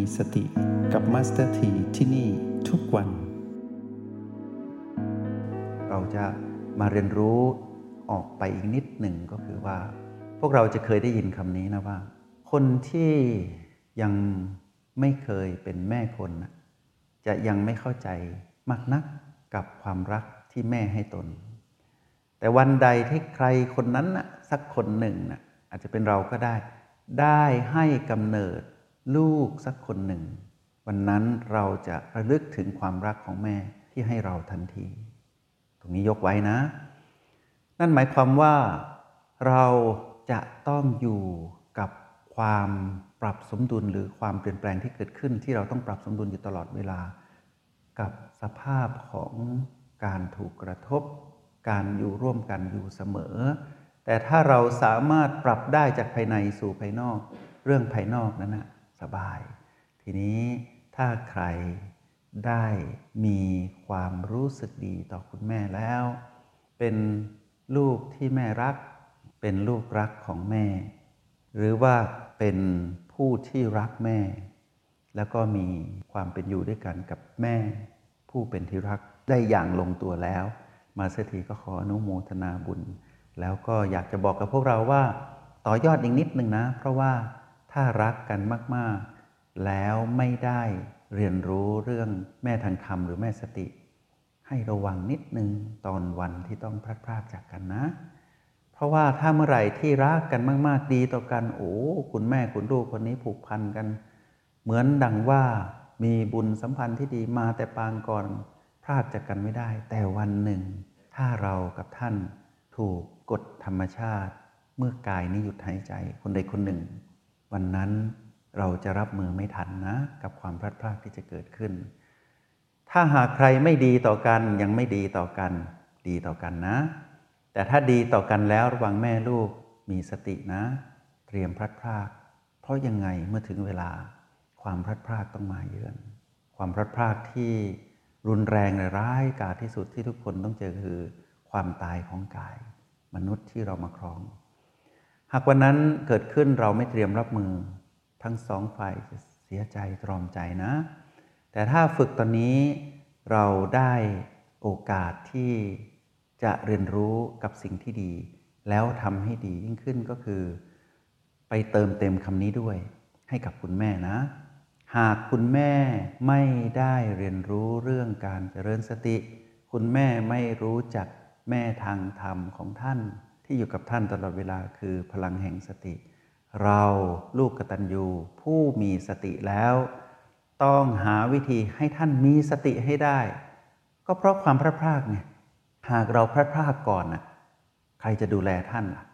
มีสติกับ Master T ที่นี่ทุกวัน เราจะมาเรียนรู้ออกไปอีกนิดหนึ่งก็คือว่า พวกเราจะเคยได้ยินคำนี้นะว่า คนที่ยังไม่เคยเป็นแม่คนจะยังไม่เข้าใจมากนักกับความรักที่แม่ให้ตน แต่วันใดที่ใครคนนั้นนะสักคนหนึ่งนะอาจจะเป็นเราก็ได้ ได้ให้กำเนิด ลูกสักคนหนึ่ง วันนั้นเราจะระลึกถึงความรักของแม่ที่ให้เราทันที ตรงนี้ยกไว้นะ นั่นหมายความว่าเราจะต้องอยู่กับความปรับสมดุลหรือความเปลี่ยนแปลงที่เกิดขึ้น ที่เราต้องปรับสมดุลอยู่ตลอดเวลา กับสภาพของการถูกกระทบ การอยู่ร่วมกันอยู่เสมอ แต่ถ้าเราสามารถปรับได้จากภายในสู่ภายนอก เรื่องภายนอกนั้นนะ สบาย ทีนี้ถ้าใครได้มีความรู้สึกดีต่อคุณแม่แล้ว เป็นลูกที่แม่รัก เป็นลูกรักของแม่ หรือว่าเป็นผู้ที่รักแม่ แล้วก็มีความเป็นอยู่ด้วยกันกับแม่ ผู้เป็นที่รักได้อย่างลงตัวแล้ว มาสถีก็ขออนุโมทนาบุญ แล้วก็อยากจะบอกกับพวกเราว่าต่อยอดอีกนิดหนึ่งนะ เพราะว่า ถ้ารักกันมาก ๆ แล้วไม่ได้เรียนรู้เรื่องแม่ทางธรรมหรือแม่สติ ให้ระวังนิดนึงตอนวันที่ต้องพลัดพรากจากกันนะ เพราะว่าถ้าเมื่อไหร่ที่รักกันมาก ๆ ดีต่อกันโอ้คุณแม่คุณลูกคนนี้ผูกพันกัน เหมือนดังว่ามีบุญสัมพันธ์ที่ดีมาแต่ปางก่อนพรากจากกันไม่ได้ แต่วันหนึ่ง ถ้าเรากับท่านถูกกฎธรรมชาติ เมื่อกายนี้หยุดหายใจคนใดคนหนึ่ง วันนั้นเราจะรับมือไม่ทันนะ กับความพลาดพลาดที่จะเกิดขึ้น ถ้าหากใครไม่ดีต่อกันยังไม่ดีต่อกัน ดีต่อกันนะ แต่ถ้าดีต่อกันแล้วระวังแม่ลูกมีสตินะ เตรียมพลัดพราก เพราะยังไงเมื่อถึงเวลา ความพลัดพรากต้องมาเยือน ความพลัดพรากที่รุนแรงและร้ายกาจที่สุดที่ทุกคนต้องเจอคือ ความตายของกาย มนุษย์ที่เรามาครอง หากวันนั้นเกิดขึ้นเราไม่เตรียมรับมือ ทั้งสองฝ่ายจะเสียใจตรอมใจนะ แต่ถ้าฝึกตอนนี้เราได้โอกาสที่จะเรียนรู้กับสิ่งที่ดี แล้วทำให้ดียิ่งขึ้นก็คือ ไปเติมเต็มคำนี้ด้วย ให้กับคุณแม่นะ หากคุณแม่ไม่ได้เรียนรู้เรื่องการเจริญสติ คุณแม่ไม่รู้จักแม่ทางธรรมของท่าน ที่อยู่กับท่านตลอดเวลาคือพลังแห่งสติ เราลูกกตัญญูผู้มีสติแล้ว ต้องหาวิธีให้ท่านมีสติให้ได้ ก็เพราะความพลาดพลาดไงหากเราพลาดพลาดก่อนน่ะใครจะดูแลท่านล่ะ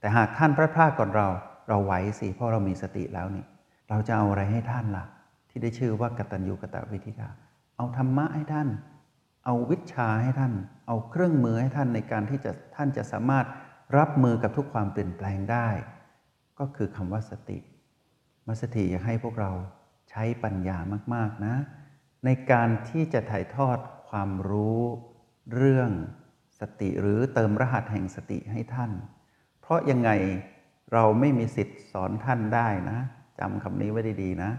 แต่หากท่านพลาดพลาดก่อนเรา เราไหวสิเพราะเรามีสติแล้วนี่ เราจะเอาอะไรให้ท่านล่ะ ที่ได้ชื่อว่ากตัญญูกตวิธิกาเอาธรรมะให้ท่าน เอาวิชาให้ท่าน เอาเครื่องมือให้ท่านในการที่จะท่านจะสามารถ รับมือกับทุกความเปลี่ยนแปลงได้ ก็คือคำว่าสติมาสติอยากให้พวกเราใช้ปัญญามากๆนะ ในการที่จะถ่ายทอดความรู้เรื่องสติหรือเติมรหัสแห่งสติให้ท่าน เพราะยังไงเราไม่มีสิทธิ์สอนท่านได้นะจำคำนี้ไว้ดีๆนะ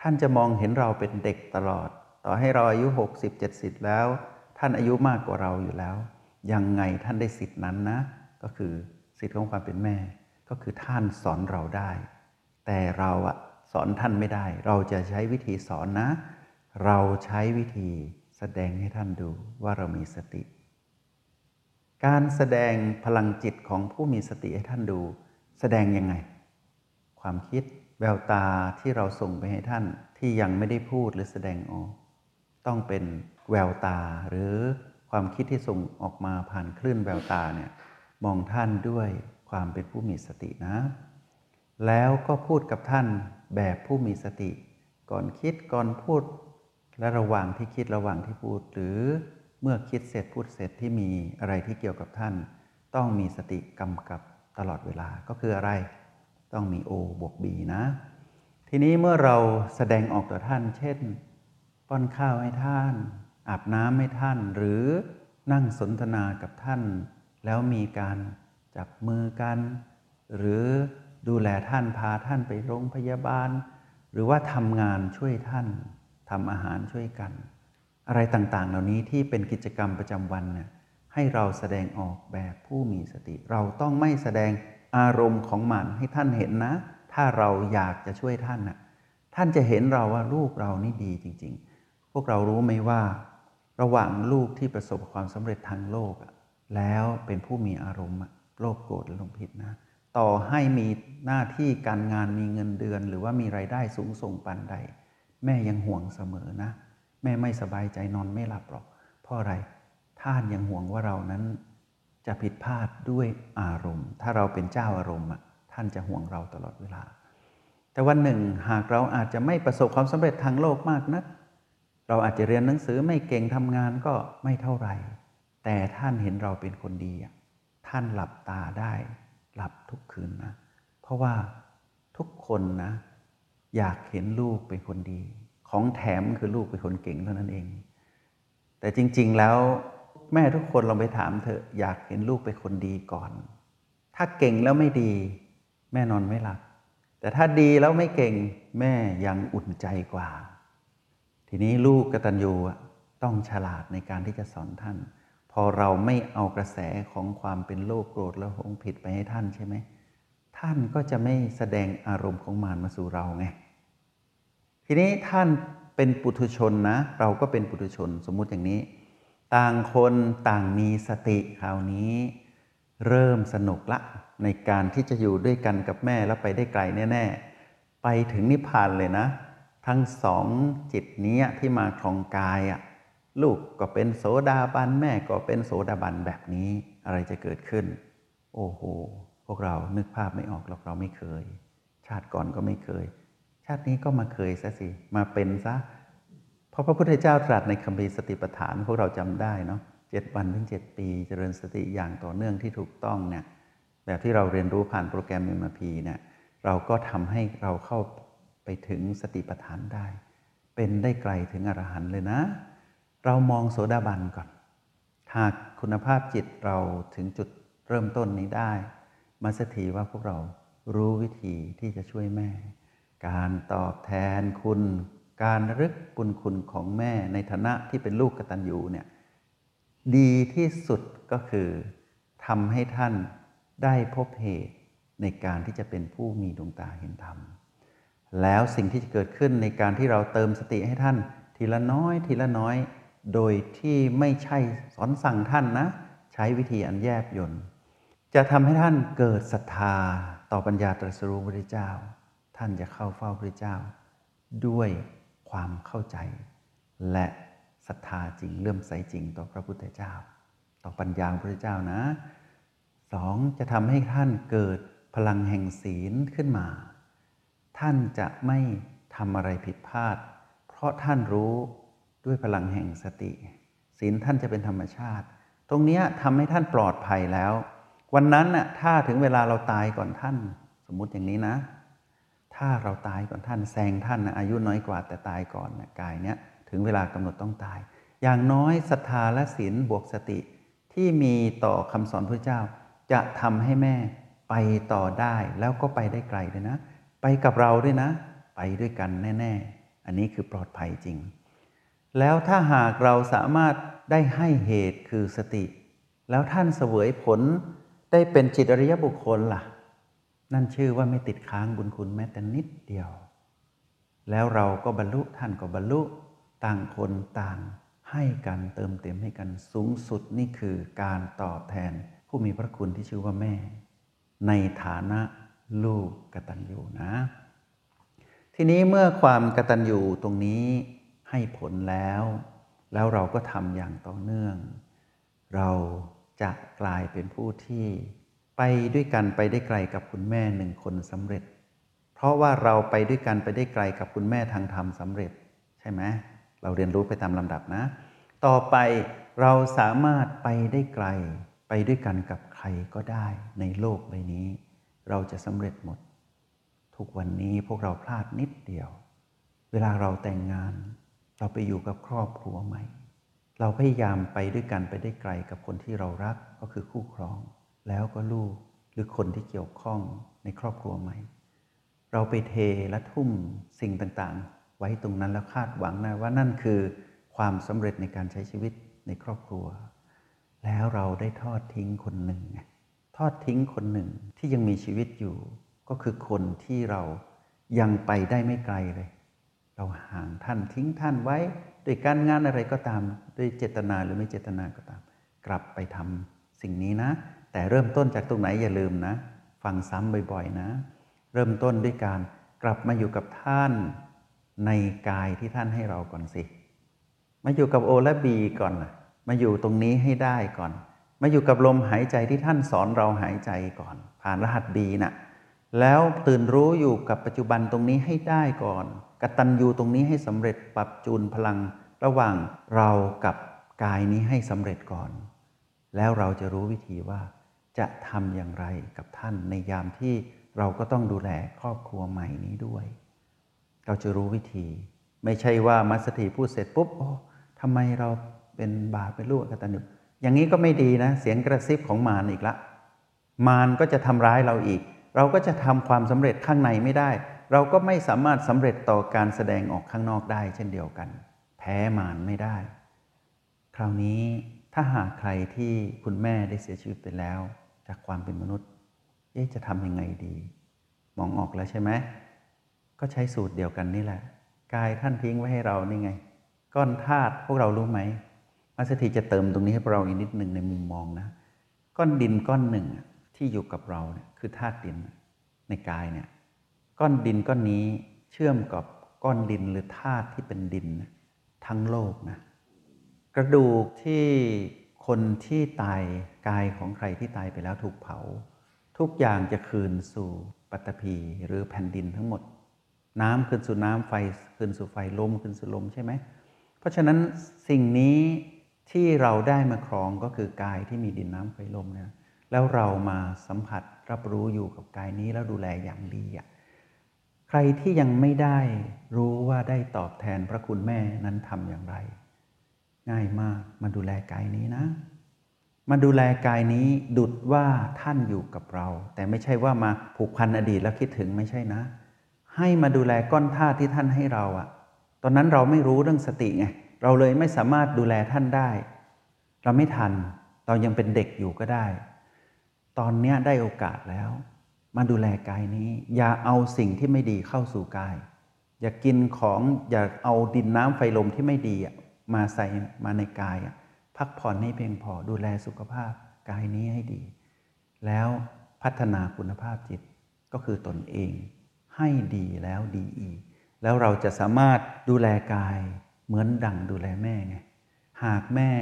ท่านจะมองเห็นเราเป็นเด็กตลอด ต่อให้เราอายุ 60 70 แล้ว ท่านอายุมากกว่าเราอยู่แล้ว ยังไงท่านได้สิทธินั้นนะ ก็คือสิทธิของความเป็นแม่ ก็คือท่านสอนเราได้ แต่เราอะสอนท่านไม่ได้ เราจะใช้วิธีสอนนะ เราใช้วิธีแสดงให้ท่านดูว่าเรามีสติ การแสดงพลังจิตของผู้มีสติให้ท่านดู แสดงยังไง ความคิดแววตาที่เราส่งไปให้ท่านที่ยังไม่ได้พูดหรือแสดงออก ต้องเป็นแววตาหรือความคิดที่ส่งออกมาผ่านคลื่นแววตาเนี่ย มองท่านด้วยความเป็นผู้มีสตินะ แล้วก็พูดกับท่านแบบผู้มีสติ ก่อนคิดก่อนพูด และระหว่างที่คิดระหว่างที่พูด หรือเมื่อคิดเสร็จพูดเสร็จที่มีอะไรที่เกี่ยวกับท่าน ต้องมีสติกำกับตลอดเวลาก็คืออะไร ต้องมี O บวก B นะ ทีนี้เมื่อเราแสดงออกต่อท่าน เช่น ป้อนข้าวให้ท่าน อาบน้ำให้ท่าน หรือนั่งสนทนากับท่าน แล้วมีการจับมือกัน หรือดูแลท่านพาท่านไปโรงพยาบาล หรือว่าทำงานช่วยท่านทำอาหารช่วยกัน อะไรต่างๆ เหล่านี้ที่เป็นกิจกรรมประจำวันเนี่ยให้เราแสดงออกแบบผู้มีสติ เราต้องไม่แสดงอารมณ์ของมันให้ท่านเห็นนะ ถ้าเราอยากจะช่วยท่านน่ะท่านจะเห็นเราว่าลูกเรานี่ดีจริง ๆ พวกเรารู้ไหมว่า ระหว่างลูกที่ประสบความสำเร็จทางโลก แล้วเป็นผู้มีอารมณ์โลภโกรธแลงผิดนะ ต่อให้มีหน้าที่การงานมีเงินเดือน หรือว่ามีไรายได้สูงส่งปันใด แม่ยังห่วงเสมอนะ แม่ไม่สบายใจนอนไม่หลับหรอก เพราะอะไรท่านยังห่วงว่าเรานั้นจะผิดพลาดด้วยอารมณ์ ถ้าเราเป็นเจ้าอารมณ์ท่านจะห่วงเราตลอดเวลา แต่วันหนึ่งหากเราอาจจะไม่ประสบความสำเร็จทางโลกมากนะัก เราอาจจะเรียนหนังสือไม่เก่งทำงานก็ไม่เท่าไหร่ แต่ท่านเห็นเราเป็นคนดี ท่านหลับตาได้ หลับทุกคืนนะ เพราะว่าทุกคนนะ อยากเห็นลูกเป็นคนดี ของแถมคือลูกเป็นคนเก่งเท่านั้นเอง แต่จริง ๆ แล้วแม่ทุกคนลองไปถามเถอะอยากเห็นลูกเป็นคนดีก่อน ถ้าเก่งแล้วไม่ดี แม่นอนไม่หลับ แต่ถ้าดีแล้วไม่เก่งแม่ยังอุ่นใจกว่า ทีนี้ลูกกตัญญูต้องฉลาดในการที่จะสอนท่าน พอเราไม่เอากระแสของความเป็นโลภโกรธและหงผิดไปให้ท่านใช่ไหม ท่านก็จะไม่แสดงอารมณ์ของมารมาสู่เราไง ทีนี้ท่านเป็นปุถุชนนะ เราก็เป็นปุถุชนสมมุติอย่างนี้ ต่างคนต่างมีสติคราวนี้ เริ่มสนุกละในการที่จะอยู่ด้วยกันกับแม่แล้วไปได้ไกลแน่ๆ ไปถึงนิพพานเลยนะ ทั้งสองจิตนี้ที่มาครองกายอะ ลูกก็เป็นโสดาบันแม่ก็เป็นโสดาบันแบบนี้อะไรจะเกิดขึ้น โอ้โห พวกเรานึกภาพไม่ออกหรอกเราไม่เคย ชาติก่อนก็ไม่เคย ชาตินี้ก็มาเคยซะสิมาเป็นซะเพราะพระพุทธเจ้าตรัสในคำพีสติปัฏฐานพวกเราจำได้เนาะเจ็ดวันถึงเจ็ดปีเจริญสติอย่างต่อเนื่องที่ถูกต้องเนี่ยแบบที่เราเรียนรู้ผ่านโปรแกรม m พีเนี่ยเราก็ทำให้เราเข้าไปถึงสติปัฏฐานได้ เป็นได้ไกลถึงอรหันต์เลยนะ เรามองโสดาบันก่อน หากคุณภาพจิตเราถึงจุดเริ่มต้นนี้ได้มาสถีว่าพวกเรารู้วิธีที่จะช่วยแม่ การตอบแทนคุณ การรึกบุญคุณของแม่ในฐานะที่เป็นลูกกตัญญูเนี่ยดีที่สุดก็คือทำให้ท่านได้พบเหตุในการที่จะเป็นผู้มีดวงตาเห็นธรรม แล้วสิ่งที่จะเกิดขึ้นในการที่เราเติมสติให้ท่านทีละน้อยทีละน้อย โดยที่ไม่ใช่สอนสั่งท่านนะ ใช้วิธีอันแยบยนจะทำให้ท่านเกิดศรัทธาต่อปัญญาตรัสรู้พระเจ้า ท่านจะเข้าเฝ้าพระเจ้า ด้วยความเข้าใจ และศรัทธาจริงเลื่อมใสจริงต่อพระพุทธเจ้า ต่อปัญญาพระเจ้านะสองจะทำให้ท่านเกิดพลังแห่งศีลขึ้นมา ท่านจะไม่ทำอะไรผิดพลาด เพราะท่านรู้ ด้วยพลังแห่งสติศีลท่านจะเป็นธรรมชาติ ตรงนี้ทำให้ท่านปลอดภัยแล้ว วันนั้นน่ะถ้าถึงเวลาเราตายก่อนท่าน สมมุติอย่างนี้นะ ถ้าเราตายก่อนท่านแซงท่านนะอายุน้อยกว่าแต่ตายก่อนนะกายเนี้ยถึงเวลากำหนดต้องตาย อย่างน้อยศรัทธาและศีลบวกสติที่มีต่อคำสอนพระเจ้า จะทำให้แม่ไปต่อได้แล้วก็ไปได้ไกลเลยนะ ไปกับเราด้วยนะ ไปด้วยกันแน่ ๆ อันนี้คือปลอดภัยจริง แล้วถ้าหากเราสามารถได้ให้เหตุคือสติ แล้วท่านเสวยผลได้เป็นจิตอริยบุคคลล่ะ นั่นชื่อว่าไม่ติดค้างบุญคุณแม้แต่นิดเดียว แล้วเราก็บรรลุท่านก็บรรลุต่างคนต่างให้กันเติมเต็มให้กันสูงสุดนี่คือการตอบแทนผู้มีพระคุณที่ชื่อว่าแม่ ในฐานะลูกกตัญญูนะ ทีนี้เมื่อความกตัญญูตรงนี้ ให้ผลแล้ว แล้วเราก็ทำอย่างต่อเนื่อง เราจะกลายเป็นผู้ที่ ไปด้วยกันไปได้ไกลกับคุณแม่หนึ่งคนสำเร็จ เพราะว่าเราไปด้วยกันไปได้ไกลกับคุณแม่ทางธรรมสำเร็จ ใช่ไหมเราเรียนรู้ไปตามลำดับนะ ต่อไปเราสามารถไปได้ไกล ไปด้วยกันกับใครก็ได้ในโลกใบนี้ เราจะสำเร็จหมด ทุกวันนี้พวกเราพลาดนิดเดียว เวลาเราแต่งงาน เราไปอยู่กับครอบครัวใหม่เราพยายามไปด้วยกันไปได้ไกลกับคนที่เรารักก็คือคู่ครอง แล้วก็ลูกหรือคนที่เกี่ยวข้องในครอบครัวใหม่เราไปเทและทุ่มสิ่งต่างๆ ไว้ตรงนั้นแล้วคาดหวังนะว่านั่นคือความสำเร็จในการใช้ชีวิตในครอบครัว แล้วเราได้ทอดทิ้งคนหนึ่งไงทอดทิ้งคนหนึ่งที่ยังมีชีวิตอยู่ ก็คือคนที่เรายังไปได้ไม่ไกลเลย เราห่างท่านทิ้งท่านไว้ด้วยการงานอะไรก็ตาม ด้วยเจตนาหรือไม่เจตนาก็ตาม กลับไปทำสิ่งนี้นะ แต่เริ่มต้นจากตรงไหนอย่าลืมนะ ฟังซ้ำบ่อยๆนะ เริ่มต้นด้วยการกลับมาอยู่กับท่านในกายที่ท่านให้เราก่อนสิ มาอยู่กับโอและบีก่อนนะมาอยู่ตรงนี้ให้ได้ก่อน มาอยู่กับลมหายใจที่ท่านสอนเราหายใจก่อน ผ่านรหัสบีนะ่ะแล้วตื่นรู้อยู่กับปัจจุบันตรงนี้ให้ได้ก่อน กตัญญูตรงนี้ให้สำเร็จปรับจูนพลังระหว่างเรากับกายนี้ให้สำเร็จก่อน แล้วเราจะรู้วิธีว่า จะทำอย่างไรกับท่านในยามที่เราก็ต้องดูแลครอบครัวใหม่นี้ด้วย เราจะรู้วิธี ไม่ใช่ว่ามัสถีพูดเสร็จปุ๊บโอ้ทำไมเราเป็นบาปเป็นลูกกตัญญูอย่างนี้ก็ไม่ดีนะ เสียงกระซิบของมารอีกละ มารก็จะทำร้ายเราอีก เราก็จะทำความสำเร็จข้างในไม่ได้ เราก็ไม่สามารถสำเร็จต่อการแสดงออกข้างนอกได้เช่นเดียวกัน แพ้มารไม่ได้ คราวนี้ถ้าหากใครที่คุณแม่ได้เสียชีวิตไปแล้ว จากความเป็นมนุษย์เอ๊ะจะทำยังไงดี มองออกแล้วใช่ไหมก็ใช้สูตรเดียวกันนี่แหละ กายท่านทิ้งไว้ให้เรานี่ไง ก้อนธาตุพวกเรารู้ไหมมาสถีจะเติมตรงนี้ให้เราอีกนิดหนึ่งในมุมมองนะ ก้อนดินก้อนหนึ่งที่อยู่กับเราเนี่ยคือธาตุดินในกายเนี่ย ก้อนดินก้อนนี้เชื่อมกับก้อนดินหรือธาตุที่เป็นดินทั้งโลกนะกระดูกที่คนที่ตายกายของใครที่ตายไปแล้วถูกเผา ทุกอย่างจะคืนสู่ปัตตภีหรือแผ่นดินทั้งหมด น้ำคืนสู่น้ำไฟคืนสู่ไฟลมคืนสู่ลมใช่ไหมเพราะฉะนั้นสิ่งนี้ที่เราได้มาครองก็คือกายที่มีดินน้ำไฟลมเนี่ยแล้วเรามาสัมผัสรับรู้อยู่กับกายนี้แล้วดูแลอย่างดีอะ ใครที่ยังไม่ได้รู้ว่าได้ตอบแทนพระคุณแม่นั้นทำอย่างไร ง่ายมากมาดูแลกายนี้นะ มาดูแลกายนี้ดุดว่าท่านอยู่กับเรา แต่ไม่ใช่ว่ามาผูกพันอดีตแล้วคิดถึงไม่ใช่นะ ให้มาดูแลก้อนธาตุที่ท่านให้เราอะตอนนั้นเราไม่รู้เรื่องสติไงเราเลยไม่สามารถดูแลท่านได้ เราไม่ทันเรายังเป็นเด็กอยู่ก็ได้ ตอนนี้ได้โอกาสแล้ว มาดูแลกายนี้ อย่าเอาสิ่งที่ไม่ดีเข้าสู่กาย อย่ากินของอย่าเอาดินน้ำไฟลมที่ไม่ดีมาใส่มาในกาย พักผ่อนให้เพียงพอดูแลสุขภาพกายนี้ให้ดี แล้วพัฒนาคุณภาพจิตก็คือตนเอง ให้ดีแล้วดีอีก แล้วเราจะสามารถดูแลกายเหมือนดั่งดูแลแม่ไงหากแม่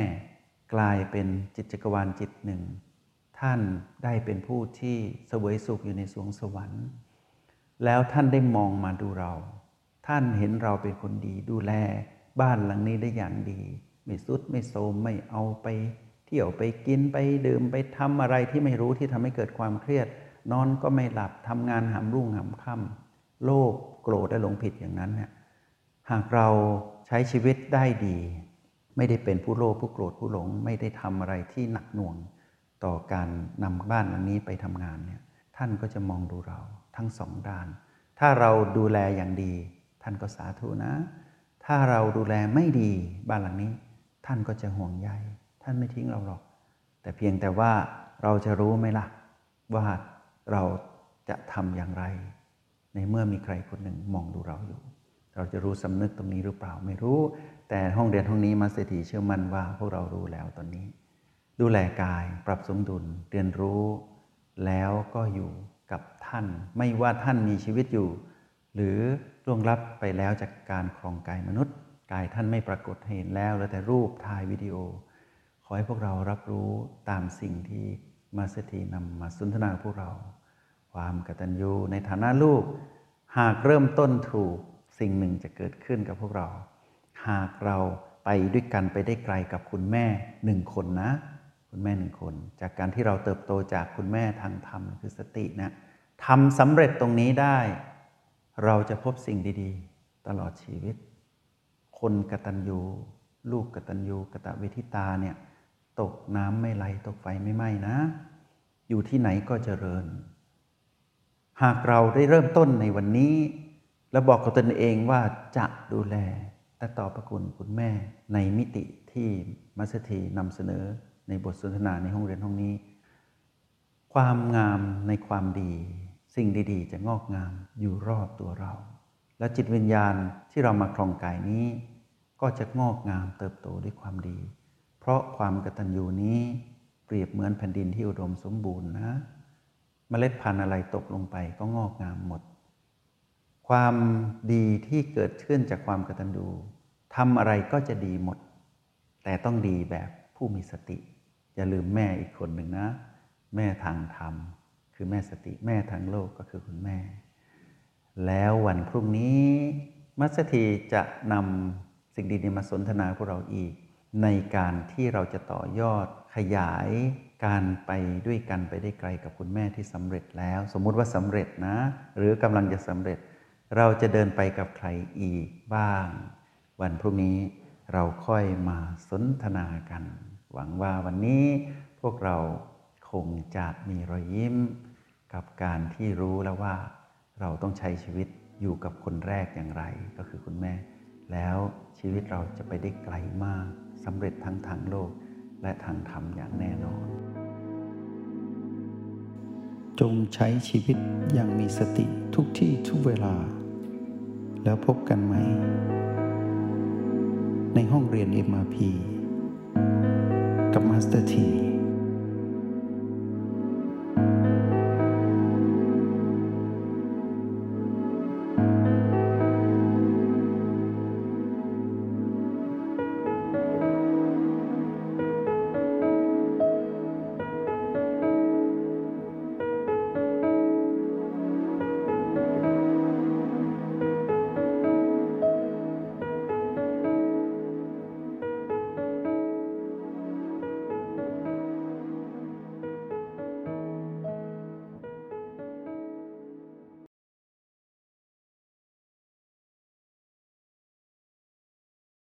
กลายเป็นจิตจักรวาลจิตหนึ่ง ท่านได้เป็นผู้ที่เสวยสุขอยู่ในสวงสวรรค์ แล้วท่านได้มองมาดูเรา ท่านเห็นเราเป็นคนดีดูแลบ้านหลังนี้ได้อย่างดี ไม่สุดไม่โทมไม่เอาไป เที่ยวไปกินไปดื่มไปทำอะไรที่ไม่รู้ที่ทำให้เกิดความเครียด นอนก็ไม่หลับทำงานหามรุ่งหามค่ำโลภโกรธและหลงผิดอย่างนั้นเนี่ยหากเราใช้ชีวิตได้ดี ไม่ได้เป็นผู้โลภผู้โกรธผู้หลง ไม่ได้ทำอะไรที่หนักหน่วง ต่อการนำบ้านหลังนี้ไปทำงานเนี่ยท่านก็จะมองดูเราทั้งสองด้าน ถ้าเราดูแลอย่างดี ท่านก็สาธุนะ ถ้าเราดูแลไม่ดีบ้านหลังนี้ ท่านก็จะห่วงใยท่านไม่ทิ้งเราหรอก แต่เพียงแต่ว่าเราจะรู้ไหมล่ะ ว่าเราจะทำอย่างไร ในเมื่อมีใครคนหนึ่งมองดูเราอยู่ เราจะรู้สำนึกตรงนี้หรือเปล่าไม่รู้ แต่ห้องเรียนห้องนี้มาเศรษฐีเชื่อมั่นว่าพวกเรารู้แล้วตอนนี้ ดูแลกายปรับสมดุลเรียนรู้ แล้วก็อยู่กับท่าน ไม่ว่าท่านมีชีวิตอยู่ หรือล่วงลับไปแล้วจากการครองกายมนุษย์ กายท่านไม่ปรากฏเห็นแล้วแล้วแต่รูปถ่ายวิดีโอ ขอให้พวกเรารับรู้ตามสิ่งที่มาสถีนำมาสนทนาพวกเรา ความกตัญญูในฐานะลูก หากเริ่มต้นถูกสิ่งหนึ่งจะเกิดขึ้นกับพวกเรา หากเราไปด้วยกันไปได้ไกลกับคุณแม่หนึ่งคนนะ คุณแม่หนึ่งคน จากการที่เราเติบโตจากคุณแม่ทางธรรมคือสตินะทำสำเร็จตรงนี้ได้ เราจะพบสิ่งดีๆ ตลอดชีวิต คนกตัญญูลูกกตัญญูกตเวทิตาเนี่ยตกน้ำไม่ไหลตกไฟไม่ไหม้นะ อยู่ที่ไหนก็เจริญ หากเราได้เริ่มต้นในวันนี้ และบอกกับตนเองว่าจะดูแลและต่อพระคุณคุณแม่ในมิติที่มัสถีนำเสนอ ในบทสนทนาในห้องเรียนห้องนี้ ความงามในความดี สิ่งดีๆ จะงอกงามอยู่รอบตัวเรา และจิตวิญญาณที่เรามาครองกายนี้ ก็จะงอกงามเติบโตด้วยความดี เพราะความกตัญญูนี้เปรียบเหมือนแผ่นดินที่อุดมสมบูรณ์นะเมล็ดพันธุ์อะไรตกลงไปก็งอกงามหมด ความดีที่เกิดขึ้นจากความกตัญญูทำอะไรก็จะดีหมด แต่ต้องดีแบบผู้มีสติ อย่าลืมแม่อีกคนหนึ่งนะ แม่ทางธรรม คือแม่สติแม่ทางโลกก็คือคุณแม่ แล้ววันพรุ่งนี้ มัสถีจะนำสิ่งดีๆมาสนทนาพวกเราอีก ในการที่เราจะต่อยอดขยายการไปด้วยกันไปได้ไกลกับคุณแม่ที่สำเร็จแล้ว สมมุติว่าสำเร็จนะ หรือกำลังจะสำเร็จ เราจะเดินไปกับใครอีกบ้าง วันพรุ่งนี้เราค่อยมาสนทนากัน หวังว่าวันนี้พวกเราคงจะมีรอยยิ้ม กับการที่รู้แล้วว่าเราต้องใช้ชีวิตอยู่กับคนแรกอย่างไร ก็คือคุณแม่ แล้วชีวิตเราจะไปได้ไกลมากสำเร็จทั้งทางโลกและทางธรรมอย่างแน่นอน จงใช้ชีวิตอย่างมีสติทุกที่ทุกเวลา แล้วพบกันไหม ในห้องเรียน MRP กับมาสเตอร์ที